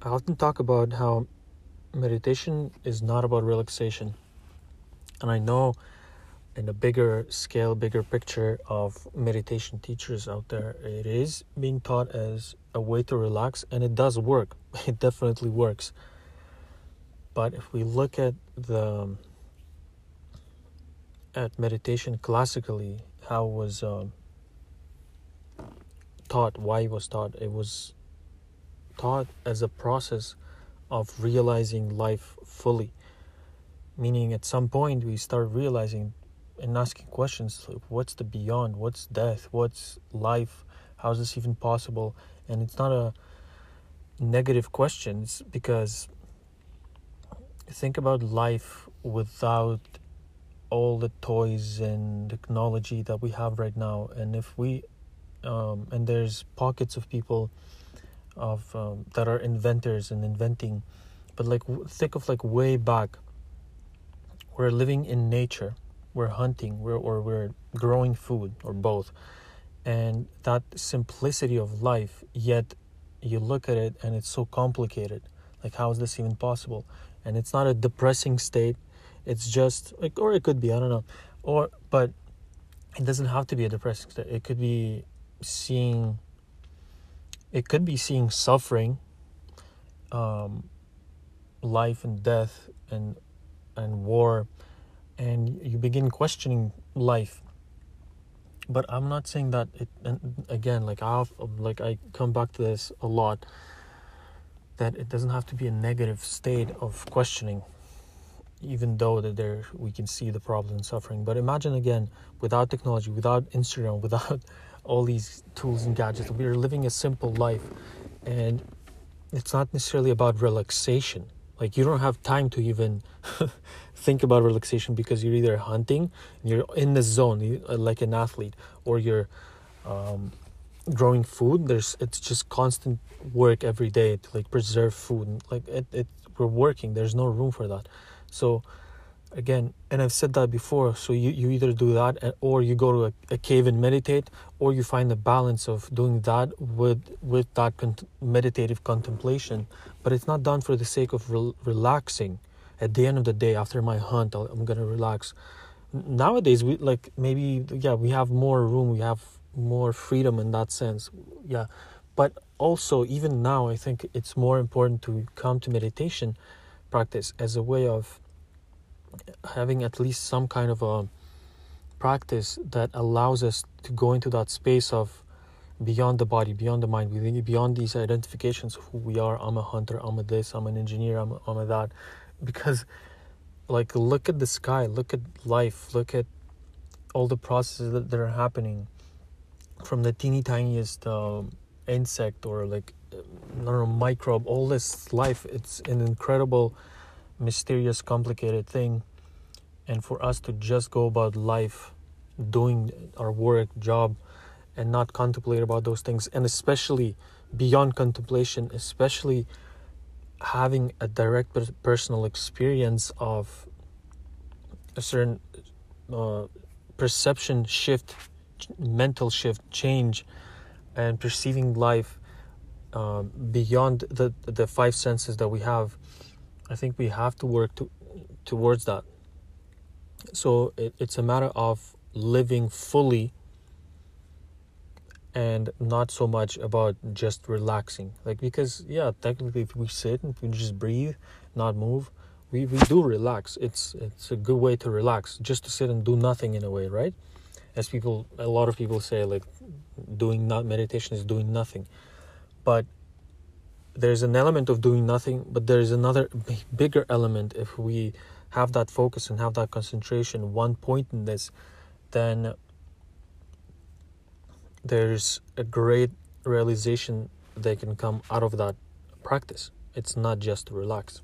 I often talk about how meditation is not about relaxation. And I know in a bigger scale, bigger picture of meditation teachers out there, it is being taught as a way to relax, and it does work. It definitely works. But if we look at the at meditation classically, how it was um, taught, why it was taught, it was taught as a process of realizing life fully. Meaning, at some point, we start realizing and asking questions like, what's the beyond? What's death? What's life? How is this even possible? And it's not a negative questions because think about life without all the toys and technology that we have right now and if we um, and there's pockets of people of um, that are inventors and inventing but like think of like way back. We're living in nature. We're hunting. We're, or we're growing food or both. And that simplicity of life yet you look at it and it's so complicated. Like how is this even possible? And it's not a depressing state. It's just like or it could be i don't know. Or but it doesn't have to be a depressing state. It could be seeing it could be seeing suffering um, life and death and and war and you begin questioning life. But i'm not saying that it and again like i like i come back to this a lot that it doesn't have to be a negative state of questioning even though that there we can see the problem and suffering. But imagine again without technology without instagram without all these tools and gadgets. We are living a simple life, and it's not necessarily about relaxation. Like you don't have time to even think about relaxation because you're either hunting, you're in the zone, uh, like an athlete, or you're um, growing food. There's it's just constant work every day to like preserve food. Like it, it we're working. There's no room for that. So again and i've said that before so you, you either do that or you go to a, a cave and meditate or you find the balance of doing that with with that con- meditative contemplation. But it's not done for the sake of re- relaxing. At the end of the day after my hunt i am gonna relax. Nowadays we like maybe yeah we have more room we have more freedom in that sense yeah. But also even now i think it's more important to come to meditation practice as a way of having at least some kind of a practice that allows us to go into that space of beyond the body, beyond the mind, beyond these identifications of who we are. I'm a hunter, I'm a this, I'm an engineer, I'm a, I'm a that. Because, like, look at the sky, look at life, look at all the processes that, that are happening from the teeny tiniest um, insect or, like, I don't know, microbe, all this life. It's an incredible mysterious, complicated thing. And for us to just go about life, doing our work, job, and not contemplate about those things, and especially beyond contemplation, especially having a direct personal experience of a certain uh, perception shift, mental shift, change, and perceiving life uh, beyond the the five senses that we have I think we have to work to, towards that. So it, it's a matter of living fully and not so much about just relaxing. Like, because, yeah, technically, if we sit and we just breathe, not move, we, we do relax. It's, it's a good way to relax, just to sit and do nothing in a way, right? As people, a lot of people say, like, doing not meditation is doing nothing. But there's an element of doing nothing, but there's another bigger element. If we have that focus and have that concentration, one point in this, then there's a great realization that can come out of that practice. It's not just to relax.